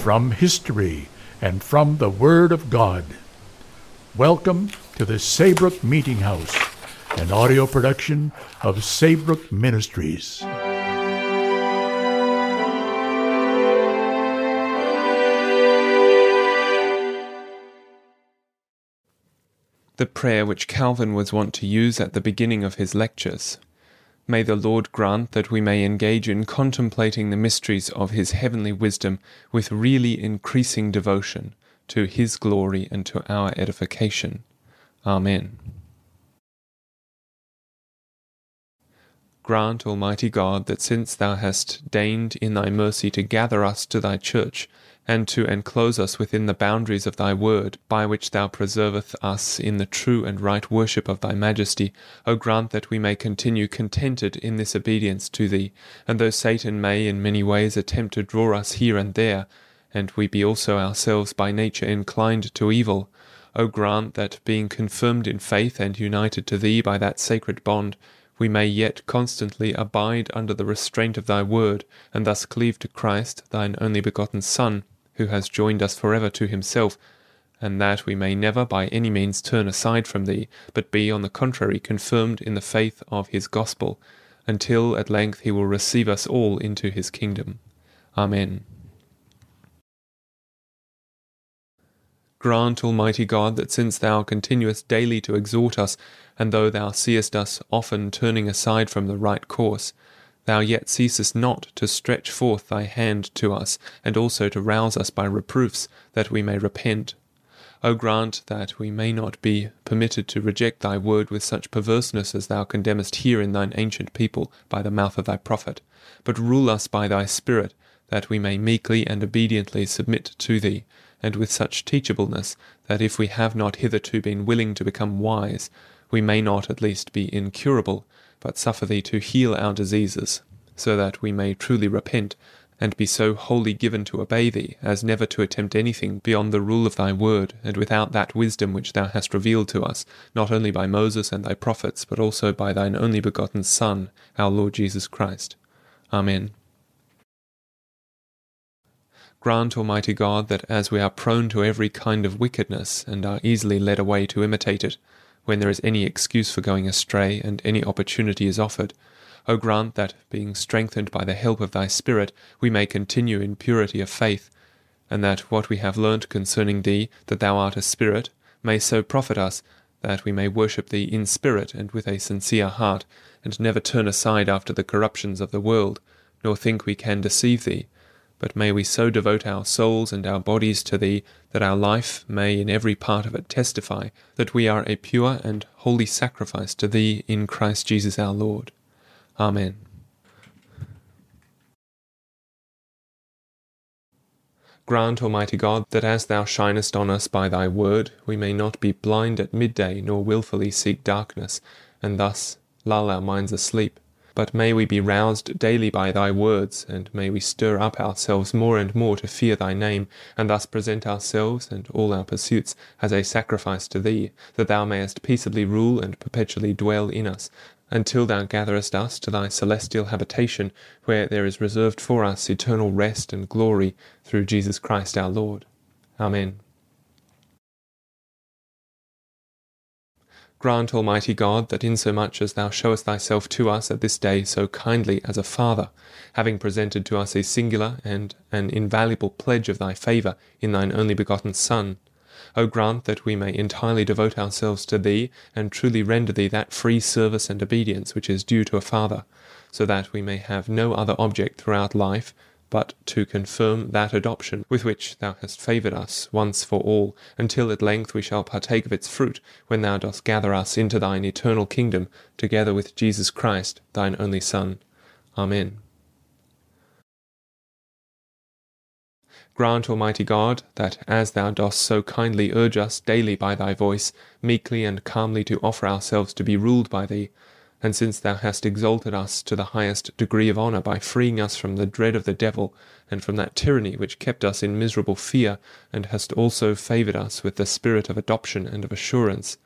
from history, and from the Word of God. Welcome to the Saybrook Meeting House, an audio production of Saybrook Ministries. The prayer which Calvin was wont to use at the beginning of his lectures. May the Lord grant that we may engage in contemplating the mysteries of His heavenly wisdom with really increasing devotion to His glory and to our edification. Amen. Grant, Almighty God, that since Thou hast deigned in Thy mercy to gather us to Thy church, and to enclose us within the boundaries of thy word, by which thou preserveth us in the true and right worship of thy majesty, O grant that we may continue contented in this obedience to thee, and though Satan may in many ways attempt to draw us here and there, and we be also ourselves by nature inclined to evil, O grant that, being confirmed in faith and united to thee by that sacred bond, we may yet constantly abide under the restraint of thy word, and thus cleave to Christ, thine only begotten Son, who has joined us forever to himself, and that we may never by any means turn aside from thee, but be on the contrary confirmed in the faith of his gospel, until at length he will receive us all into his kingdom. Amen. Grant, Almighty God, that since thou continuest daily to exhort us, and though thou seest us often turning aside from the right course, thou yet ceasest not to stretch forth thy hand to us, and also to rouse us by reproofs, that we may repent. O grant that we may not be permitted to reject thy word with such perverseness as thou condemnest here in thine ancient people by the mouth of thy prophet, but rule us by thy Spirit, that we may meekly and obediently submit to thee, and with such teachableness that if we have not hitherto been willing to become wise, we may not at least be incurable, but suffer thee to heal our diseases, so that we may truly repent, and be so wholly given to obey thee, as never to attempt anything beyond the rule of thy word, and without that wisdom which thou hast revealed to us, not only by Moses and thy prophets, but also by thine only begotten Son, our Lord Jesus Christ. Amen. Grant, Almighty God, that as we are prone to every kind of wickedness, and are easily led away to imitate it, when there is any excuse for going astray and any opportunity is offered. O grant that, being strengthened by the help of thy Spirit, we may continue in purity of faith, and that what we have learnt concerning thee, that thou art a Spirit, may so profit us, that we may worship thee in spirit and with a sincere heart, and never turn aside after the corruptions of the world, nor think we can deceive thee, but may we so devote our souls and our bodies to Thee that our life may in every part of it testify that we are a pure and holy sacrifice to Thee in Christ Jesus our Lord. Amen. Grant, Almighty God, that as Thou shinest on us by Thy word, we may not be blind at midday nor wilfully seek darkness, and thus lull our minds asleep but may we be roused daily by thy words, and may we stir up ourselves more and more to fear thy name, and thus present ourselves and all our pursuits as a sacrifice to thee, that thou mayest peaceably rule and perpetually dwell in us, until thou gatherest us to thy celestial habitation, where there is reserved for us eternal rest and glory through Jesus Christ our Lord. Amen. Grant, Almighty God, that insomuch as thou showest thyself to us at this day so kindly as a Father, having presented to us a singular and an invaluable pledge of thy favour in thine only begotten Son, O grant that we may entirely devote ourselves to thee, and truly render thee that free service and obedience which is due to a father, so that we may have no other object throughout life but to confirm that adoption with which thou hast favoured us once for all, until at length we shall partake of its fruit, when thou dost gather us into thine eternal kingdom, together with Jesus Christ, thine only Son. Amen. Grant, Almighty God, that as thou dost so kindly urge us daily by thy voice, meekly and calmly to offer ourselves to be ruled by thee, and since thou hast exalted us to the highest degree of honour by freeing us from the dread of the devil and from that tyranny which kept us in miserable fear, and hast also favoured us with the spirit of adoption and of assurance,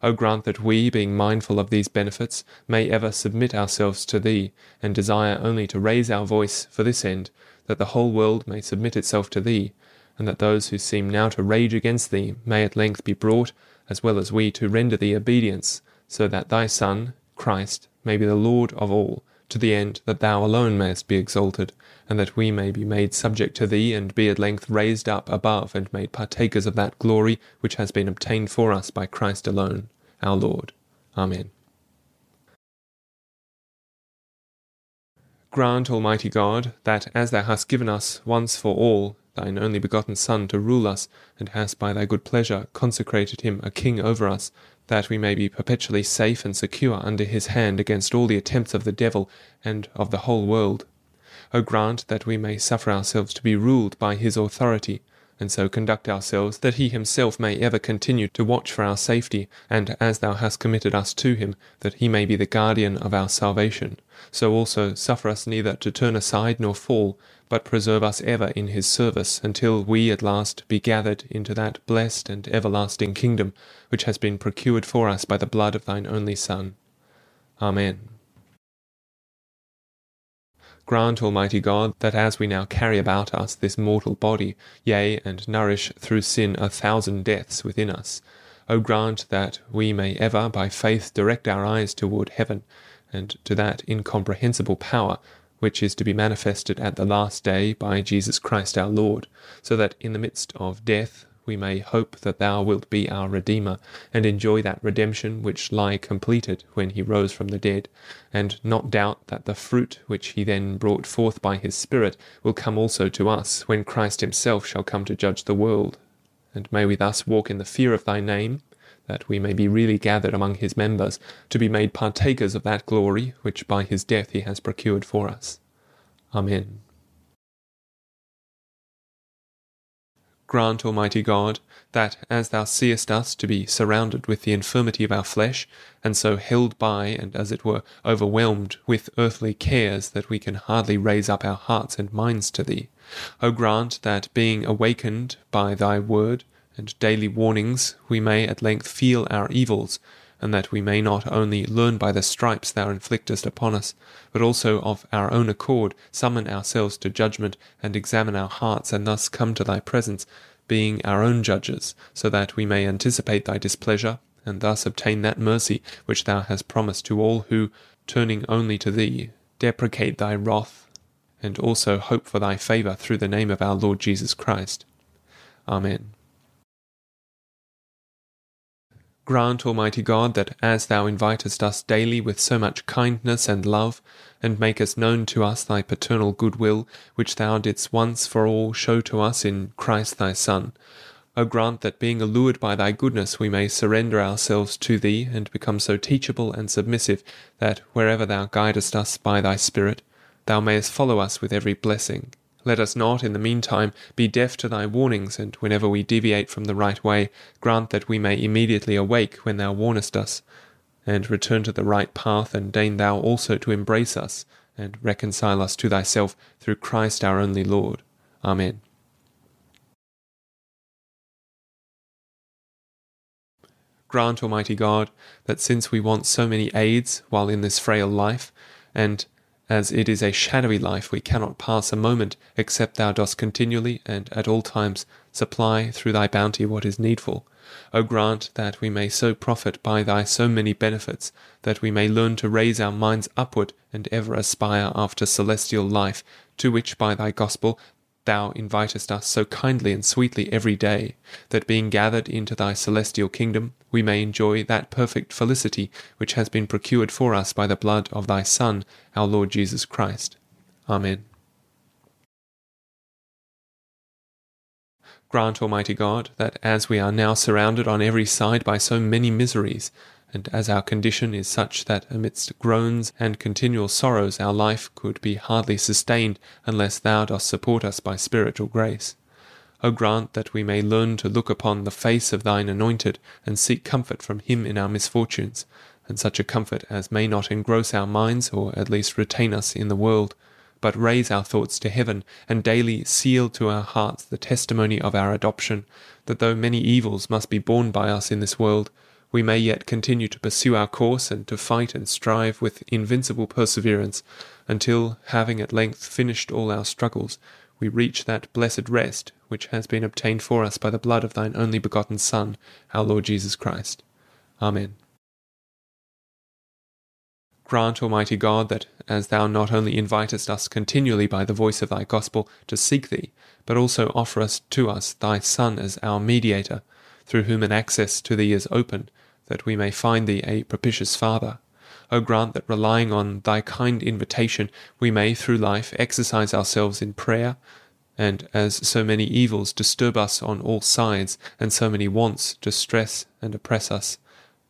O grant that we, being mindful of these benefits, may ever submit ourselves to thee, and desire only to raise our voice for this end, that the whole world may submit itself to thee, and that those who seem now to rage against thee may at length be brought, as well as we, to render thee obedience, so that thy Son, Christ, may be the Lord of all, to the end that thou alone mayest be exalted, and that we may be made subject to thee, and be at length raised up above and made partakers of that glory which has been obtained for us by Christ alone, our Lord. Amen. Grant, Almighty God, that as thou hast given us once for all thine only begotten Son to rule us, and hast by thy good pleasure consecrated him a king over us, that we may be perpetually safe and secure under his hand against all the attempts of the devil and of the whole world. O grant that we may suffer ourselves to be ruled by his authority, and so conduct ourselves that he himself may ever continue to watch for our safety, and as thou hast committed us to him, that he may be the guardian of our salvation, so also suffer us neither to turn aside nor fall, but preserve us ever in his service, until we at last be gathered into that blessed and everlasting kingdom which has been procured for us by the blood of thine only Son. Amen. Grant, Almighty God, that as we now carry about us this mortal body, yea, and nourish through sin a thousand deaths within us, O grant that we may ever by faith direct our eyes toward heaven, and to that incomprehensible power which is to be manifested at the last day by Jesus Christ our Lord, so that in the midst of death we may hope that thou wilt be our Redeemer, and enjoy that redemption which lie completed when he rose from the dead, and not doubt that the fruit which he then brought forth by his Spirit will come also to us when Christ himself shall come to judge the world. And may we thus walk in the fear of thy name, that we may be really gathered among his members, to be made partakers of that glory which by his death he has procured for us. Amen. Grant, Almighty God, that as thou seest us to be surrounded with the infirmity of our flesh, and so held by and as it were overwhelmed with earthly cares that we can hardly raise up our hearts and minds to thee, O grant that being awakened by thy word and daily warnings we may at length feel our evils, and that we may not only learn by the stripes thou inflictest upon us, but also of our own accord summon ourselves to judgment and examine our hearts, and thus come to thy presence, being our own judges, so that we may anticipate thy displeasure, and thus obtain that mercy which thou hast promised to all who, turning only to thee, deprecate thy wrath, and also hope for thy favour through the name of our Lord Jesus Christ. Amen. Grant, Almighty God, that as thou invitest us daily with so much kindness and love, and makest known to us thy paternal goodwill, which thou didst once for all show to us in Christ thy Son, O grant that being allured by thy goodness we may surrender ourselves to thee, and become so teachable and submissive that wherever thou guidest us by thy Spirit, thou mayest follow us with every blessing. Let us not, in the meantime, be deaf to thy warnings, and whenever we deviate from the right way, grant that we may immediately awake when thou warnest us, and return to the right path, and deign thou also to embrace us, and reconcile us to thyself through Christ our only Lord. Amen. Grant, Almighty God, that since we want so many aids while in this frail life, and as it is a shadowy life, we cannot pass a moment except thou dost continually and at all times supply through thy bounty what is needful. O grant that we may so profit by thy so many benefits, that we may learn to raise our minds upward and ever aspire after celestial life, to which by thy gospel thou invitest us so kindly and sweetly every day, that being gathered into thy celestial kingdom, we may enjoy that perfect felicity which has been procured for us by the blood of thy Son, our Lord Jesus Christ. Amen. Grant, Almighty God, that as we are now surrounded on every side by so many miseries, and as our condition is such that amidst groans and continual sorrows our life could be hardly sustained unless thou dost support us by spiritual grace, O grant that we may learn to look upon the face of thine anointed, and seek comfort from him in our misfortunes, and such a comfort as may not engross our minds, or at least retain us in the world, but raise our thoughts to heaven, and daily seal to our hearts the testimony of our adoption, that though many evils must be borne by us in this world, we may yet continue to pursue our course and to fight and strive with invincible perseverance, until, having at length finished all our struggles, we reach that blessed rest which has been obtained for us by the blood of thine only begotten Son, our Lord Jesus Christ. Amen. Grant, Almighty God, that as thou not only invitest us continually by the voice of thy gospel to seek thee, but also offerest to us thy Son as our mediator, through whom an access to thee is open, that we may find thee a propitious Father. O grant that relying on thy kind invitation, we may through life exercise ourselves in prayer, and as so many evils disturb us on all sides, and so many wants distress and oppress us,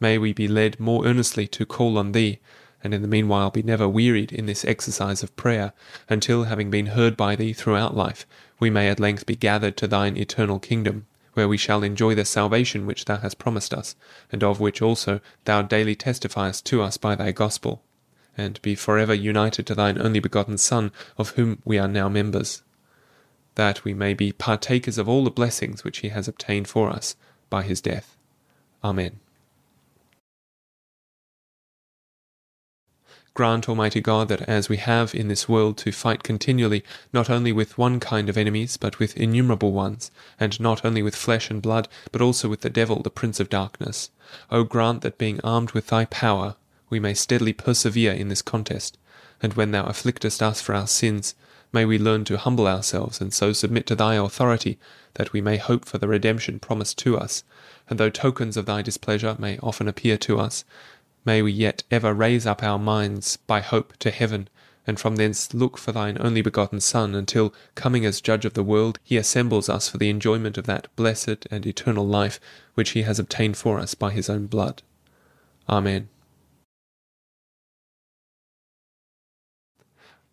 may we be led more earnestly to call on thee, and in the meanwhile be never wearied in this exercise of prayer, until, having been heard by thee throughout life, we may at length be gathered to thine eternal kingdom, where we shall enjoy the salvation which thou hast promised us, and of which also thou daily testifiest to us by thy gospel, and be for ever united to thine only begotten Son, of whom we are now members, that we may be partakers of all the blessings which he has obtained for us by his death. Amen. Grant, Almighty God, that as we have in this world to fight continually, not only with one kind of enemies, but with innumerable ones, and not only with flesh and blood, but also with the devil, the prince of darkness, O grant that being armed with thy power, we may steadily persevere in this contest, and when thou afflictest us for our sins, may we learn to humble ourselves and so submit to thy authority, that we may hope for the redemption promised to us, and though tokens of thy displeasure may often appear to us, May we yet ever raise up our minds by hope to heaven, and from thence look for thine only begotten Son, until, coming as Judge of the world, he assembles us for the enjoyment of that blessed and eternal life which he has obtained for us by his own blood. Amen.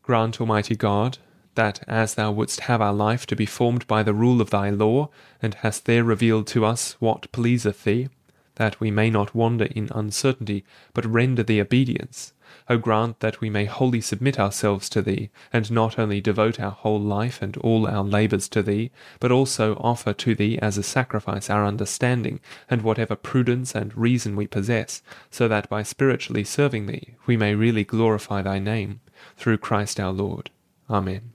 Grant, Almighty God, that as thou wouldst have our life to be formed by the rule of thy law, and hast there revealed to us what pleaseth thee, that we may not wander in uncertainty, but render thee obedience. O grant that we may wholly submit ourselves to thee, and not only devote our whole life and all our labours to thee, but also offer to thee as a sacrifice our understanding, and whatever prudence and reason we possess, so that by spiritually serving thee we may really glorify thy name, through Christ our Lord. Amen.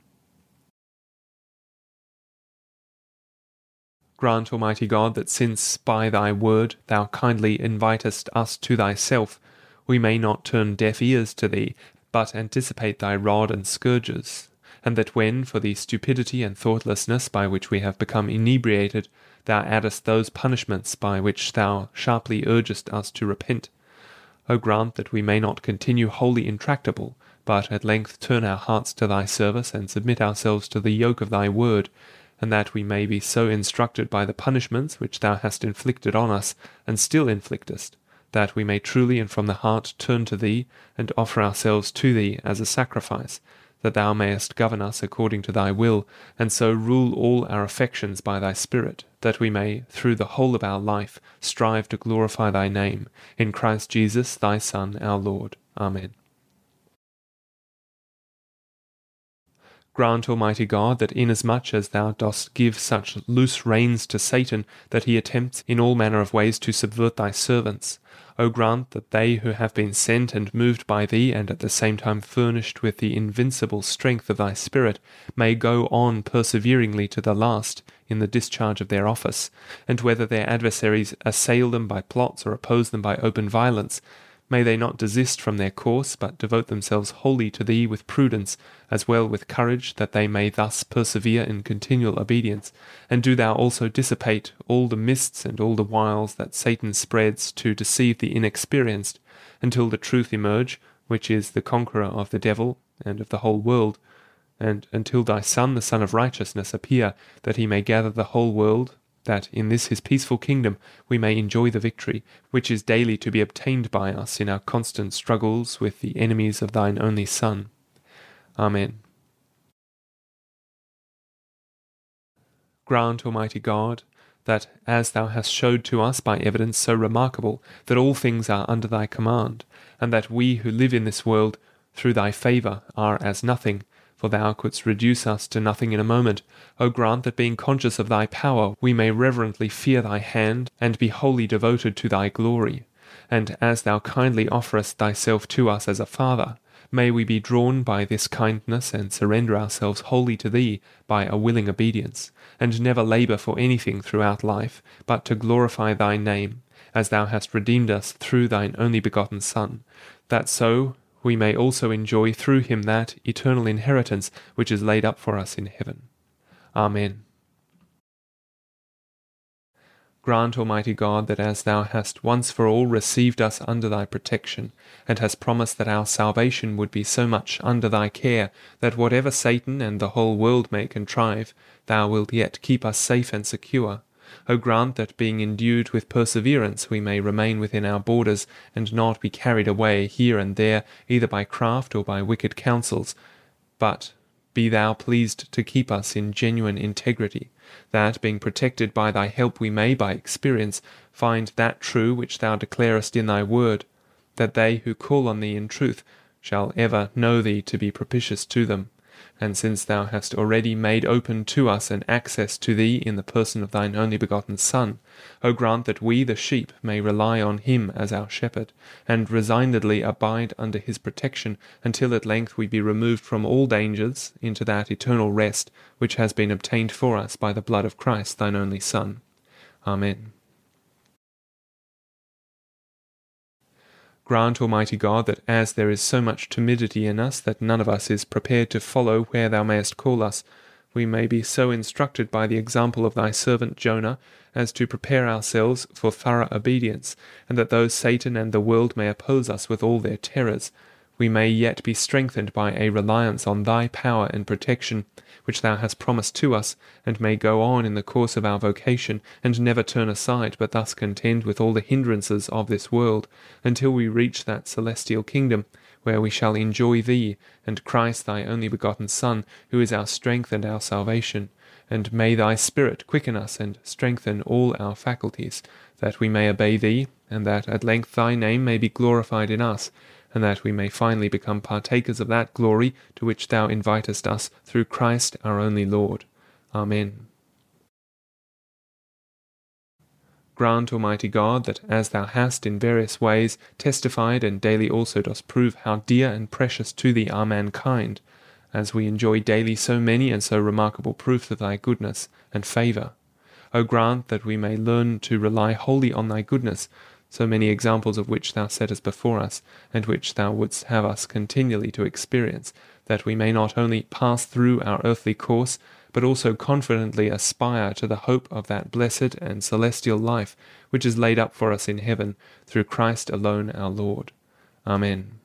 Grant, Almighty God, that since by thy word thou kindly invitest us to thyself, we may not turn deaf ears to thee, but anticipate thy rod and scourges, and that when, for the stupidity and thoughtlessness by which we have become inebriated, thou addest those punishments by which thou sharply urgest us to repent, O grant that we may not continue wholly intractable, but at length turn our hearts to thy service and submit ourselves to the yoke of thy word, and that we may be so instructed by the punishments which thou hast inflicted on us, and still inflictest, that we may truly and from the heart turn to thee, and offer ourselves to thee as a sacrifice, that thou mayest govern us according to thy will, and so rule all our affections by thy Spirit, that we may, through the whole of our life, strive to glorify thy name, in Christ Jesus thy Son, our Lord. Amen. Grant, Almighty God, that inasmuch as thou dost give such loose reins to Satan that he attempts in all manner of ways to subvert thy servants, O grant that they who have been sent and moved by thee, and at the same time furnished with the invincible strength of thy Spirit, may go on perseveringly to the last in the discharge of their office, and whether their adversaries assail them by plots or oppose them by open violence, May they not desist from their course, but devote themselves wholly to thee with prudence, as well with courage, that they may thus persevere in continual obedience. And do thou also dissipate all the mists and all the wiles that Satan spreads to deceive the inexperienced, until the truth emerge, which is the conqueror of the devil and of the whole world, and until thy Son, the Sun of Righteousness, appear, that he may gather the whole world that in this his peaceful kingdom we may enjoy the victory, which is daily to be obtained by us in our constant struggles with the enemies of thine only Son. Amen. Grant, Almighty God, that as thou hast showed to us by evidence so remarkable that all things are under thy command, and that we who live in this world through thy favour are as nothing, for thou couldst reduce us to nothing in a moment. O grant that being conscious of thy power, we may reverently fear thy hand, and be wholly devoted to thy glory. And as thou kindly offerest thyself to us as a Father, may we be drawn by this kindness and surrender ourselves wholly to thee by a willing obedience, and never labour for anything throughout life, but to glorify thy name, as thou hast redeemed us through thine only begotten Son, that so we may also enjoy through him that eternal inheritance which is laid up for us in heaven. Amen. Grant, Almighty God, that as thou hast once for all received us under thy protection, and hast promised that our salvation would be so much under thy care, that whatever Satan and the whole world may contrive, thou wilt yet keep us safe and secure, O grant that being endued with perseverance we may remain within our borders, and not be carried away here and there, either by craft or by wicked counsels, but be thou pleased to keep us in genuine integrity, that, being protected by thy help, we may, by experience, find that true which thou declarest in thy word, that they who call on thee in truth shall ever know thee to be propitious to them and since thou hast already made open to us an access to thee in the person of thine only begotten Son, O grant that we the sheep may rely on him as our shepherd, and resignedly abide under his protection until at length we be removed from all dangers into that eternal rest which has been obtained for us by the blood of Christ thine only Son. Amen. Grant, Almighty God, that as there is so much timidity in us that none of us is prepared to follow where thou mayest call us, we may be so instructed by the example of thy servant Jonah as to prepare ourselves for thorough obedience, and that though Satan and the world may oppose us with all their terrors, we may yet be strengthened by a reliance on thy power and protection, which thou hast promised to us, and may go on in the course of our vocation, and never turn aside, but thus contend with all the hindrances of this world, until we reach that celestial kingdom, where we shall enjoy thee, and Christ thy only begotten Son, who is our strength and our salvation. And may thy Spirit quicken us and strengthen all our faculties, that we may obey thee, and that at length thy name may be glorified in us and that we may finally become partakers of that glory to which thou invitest us through Christ our only Lord. Amen. Grant, Almighty God, that as thou hast in various ways testified and daily also dost prove how dear and precious to thee are mankind, as we enjoy daily so many and so remarkable proofs of thy goodness and favour, O grant that we may learn to rely wholly on thy goodness, so many examples of which thou settest before us, and which thou wouldst have us continually to experience, that we may not only pass through our earthly course, but also confidently aspire to the hope of that blessed and celestial life which is laid up for us in heaven through Christ alone our Lord. Amen.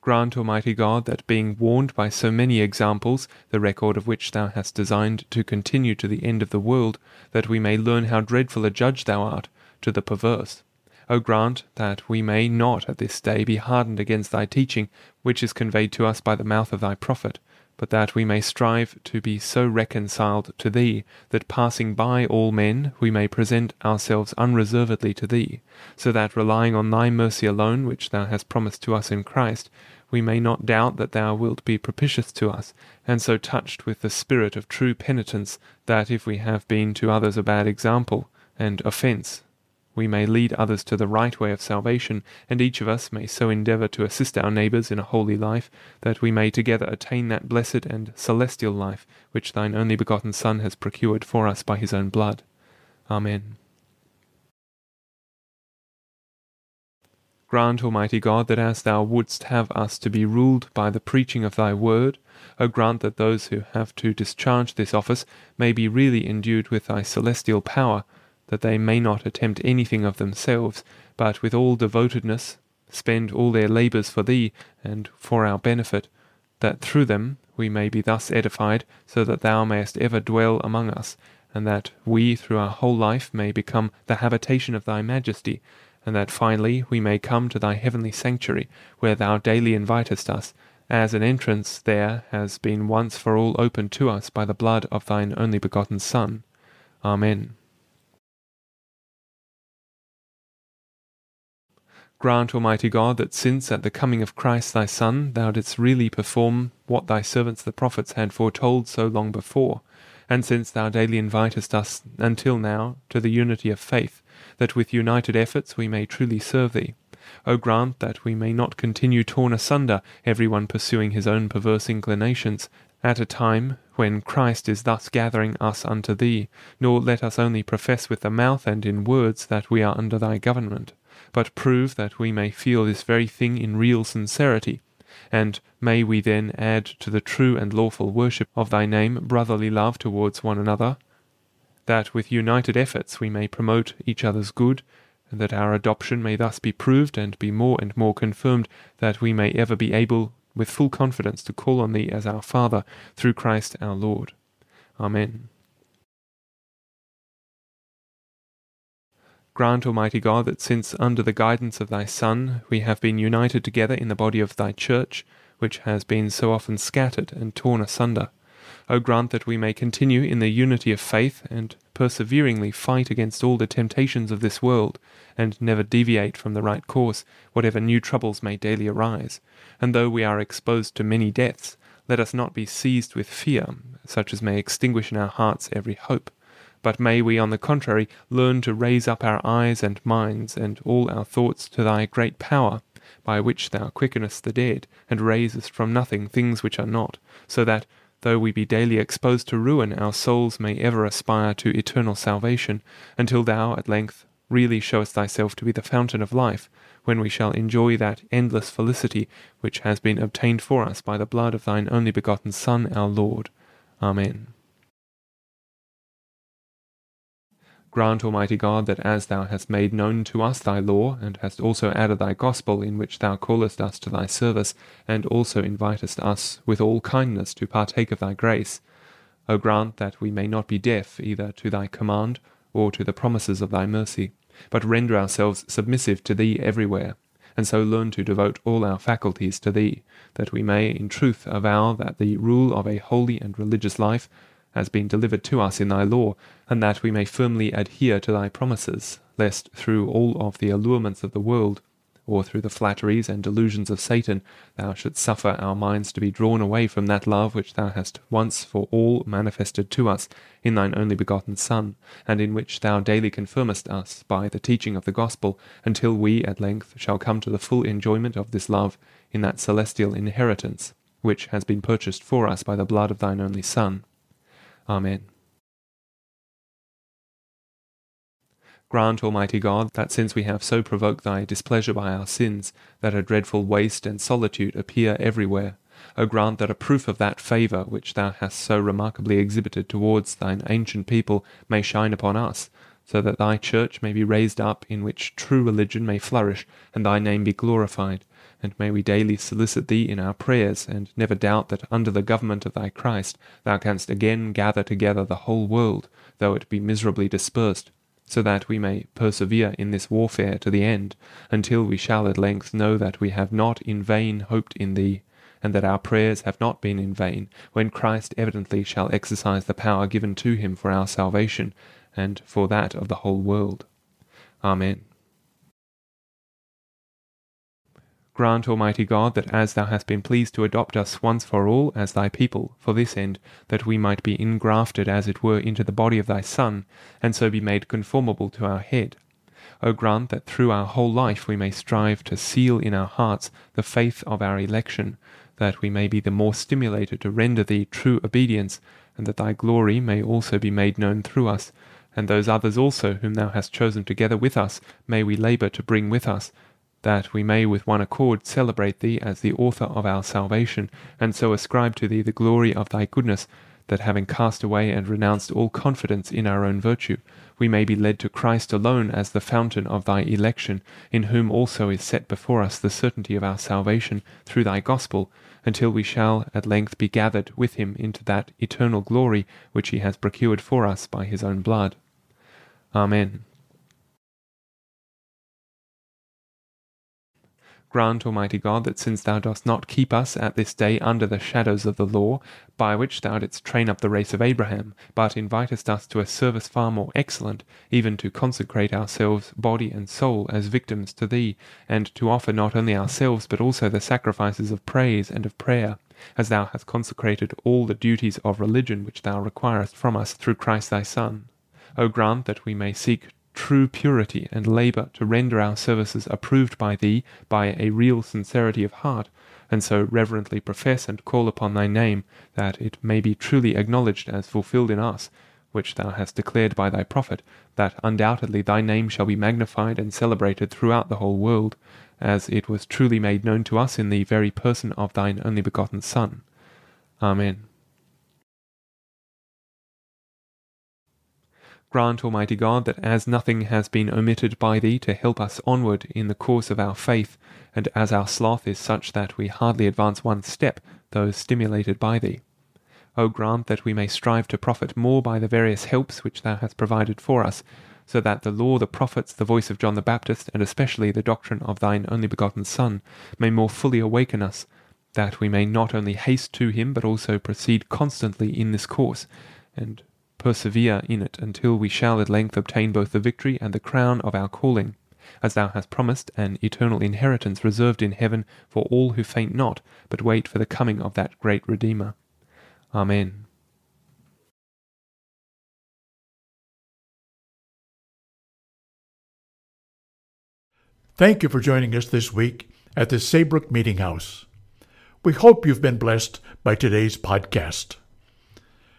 Grant, Almighty God, that being warned by so many examples, the record of which thou hast designed to continue to the end of the world, that we may learn how dreadful a judge thou art, to the perverse. O grant that we may not at this day be hardened against thy teaching, which is conveyed to us by the mouth of thy prophet, but that we may strive to be so reconciled to thee, that passing by all men we may present ourselves unreservedly to thee, so that relying on thy mercy alone, which thou hast promised to us in Christ, we may not doubt that thou wilt be propitious to us, and so touched with the spirit of true penitence, that if we have been to others a bad example and offence, we may lead others to the right way of salvation, and each of us may so endeavour to assist our neighbours in a holy life, that we may together attain that blessed and celestial life which thine only begotten Son has procured for us by his own blood. Amen. Grant, Almighty God, that as thou wouldst have us to be ruled by the preaching of thy word, O grant that those who have to discharge this office may be really endued with thy celestial power, that they may not attempt anything of themselves, but with all devotedness spend all their labours for thee and for our benefit, that through them we may be thus edified, so that thou mayest ever dwell among us, and that we through our whole life may become the habitation of thy majesty, and that finally we may come to thy heavenly sanctuary, where thou daily invitest us, as an entrance there has been once for all opened to us by the blood of thine only begotten Son. Amen. Grant, Almighty God, that since at the coming of Christ thy Son thou didst really perform what thy servants the prophets had foretold so long before, and since thou daily invitest us until now to the unity of faith, that with united efforts we may truly serve thee. O grant that we may not continue torn asunder, every one pursuing his own perverse inclinations, at a time when Christ is thus gathering us unto thee, nor let us only profess with the mouth and in words that we are under thy government but prove that we may feel this very thing in real sincerity, and may we then add to the true and lawful worship of thy name brotherly love towards one another, that with united efforts we may promote each other's good, and that our adoption may thus be proved and be more and more confirmed, that we may ever be able with full confidence to call on thee as our Father through Christ our Lord. Amen. Grant, Almighty God, that since under the guidance of thy Son we have been united together in the body of thy church, which has been so often scattered and torn asunder, O grant that we may continue in the unity of faith and perseveringly fight against all the temptations of this world, and never deviate from the right course, whatever new troubles may daily arise. And though we are exposed to many deaths, let us not be seized with fear, such as may extinguish in our hearts every hope but may we, on the contrary, learn to raise up our eyes and minds and all our thoughts to thy great power, by which thou quickenest the dead, and raisest from nothing things which are not, so that, though we be daily exposed to ruin, our souls may ever aspire to eternal salvation, until thou at length really showest thyself to be the fountain of life, when we shall enjoy that endless felicity which has been obtained for us by the blood of thine only begotten Son, our Lord. Amen. Grant, Almighty God, that as thou hast made known to us thy law, and hast also added thy gospel, in which thou callest us to thy service, and also invitest us with all kindness to partake of thy grace, O grant that we may not be deaf either to thy command or to the promises of thy mercy, but render ourselves submissive to thee everywhere, and so learn to devote all our faculties to thee, that we may in truth avow that the rule of a holy and religious life has been delivered to us in thy law, and that we may firmly adhere to thy promises, lest through all of the allurements of the world, or through the flatteries and delusions of Satan, thou shouldst suffer our minds to be drawn away from that love which thou hast once for all manifested to us in thine only begotten Son, and in which thou daily confirmest us by the teaching of the gospel, until we at length shall come to the full enjoyment of this love in that celestial inheritance, which has been purchased for us by the blood of thine only Son. Amen. Grant, Almighty God, that since we have so provoked thy displeasure by our sins, that a dreadful waste and solitude appear everywhere, O grant that a proof of that favour which thou hast so remarkably exhibited towards thine ancient people may shine upon us, so that thy church may be raised up, in which true religion may flourish, and thy name be glorified, and may we daily solicit thee in our prayers, and never doubt that under the government of thy Christ thou canst again gather together the whole world, though it be miserably dispersed, so that we may persevere in this warfare to the end, until we shall at length know that we have not in vain hoped in thee, and that our prayers have not been in vain, when Christ evidently shall exercise the power given to him for our salvation, and for that of the whole world. Amen. Grant, Almighty God, that as thou hast been pleased to adopt us once for all as thy people, for this end, that we might be ingrafted as it were into the body of thy Son, and so be made conformable to our head. O grant that through our whole life we may strive to seal in our hearts the faith of our election, that we may be the more stimulated to render thee true obedience, and that thy glory may also be made known through us, and those others also whom thou hast chosen together with us may we labour to bring with us, that we may with one accord celebrate thee as the author of our salvation, and so ascribe to thee the glory of thy goodness, that having cast away and renounced all confidence in our own virtue, we may be led to Christ alone as the fountain of thy election, in whom also is set before us the certainty of our salvation through thy gospel, until we shall at length be gathered with him into that eternal glory which he has procured for us by his own blood. Amen. Grant, Almighty God, that since thou dost not keep us at this day under the shadows of the law, by which thou didst train up the race of Abraham, but invitest us to a service far more excellent, even to consecrate ourselves, body and soul, as victims to thee, and to offer not only ourselves, but also the sacrifices of praise and of prayer, as thou hast consecrated all the duties of religion which thou requirest from us through Christ thy Son. O grant that we may seek true purity and labour to render our services approved by thee by a real sincerity of heart, and so reverently profess and call upon thy name, that it may be truly acknowledged as fulfilled in us, which thou hast declared by thy prophet, that undoubtedly thy name shall be magnified and celebrated throughout the whole world, as it was truly made known to us in the very person of thine only begotten Son. Amen. Grant, Almighty God, that as nothing has been omitted by thee to help us onward in the course of our faith, and as our sloth is such that we hardly advance one step, though stimulated by thee, O grant that we may strive to profit more by the various helps which thou hast provided for us, so that the law, the prophets, the voice of John the Baptist, and especially the doctrine of thine only begotten Son, may more fully awaken us, that we may not only haste to him, but also proceed constantly in this course, and persevere in it until we shall at length obtain both the victory and the crown of our calling, as thou hast promised an eternal inheritance reserved in heaven for all who faint not, but wait for the coming of that great Redeemer. Amen. Thank you for joining us this week at the Saybrook Meeting House. We hope you've been blessed by today's podcast.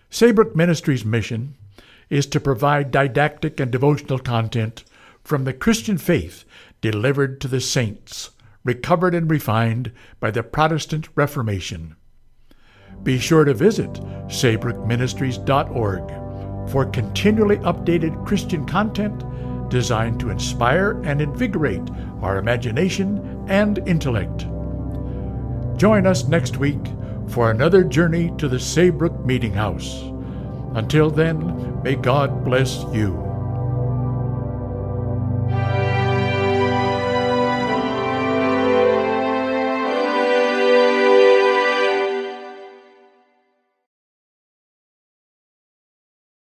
Saybrook Ministries' mission is to provide didactic and devotional content from the Christian faith delivered to the saints, recovered and refined by the Protestant Reformation. Be sure to visit saybrookministries.org for continually updated Christian content designed to inspire and invigorate our imagination and intellect. Join us next week for another journey to the Saybrook Meeting House. Until then, may God bless you.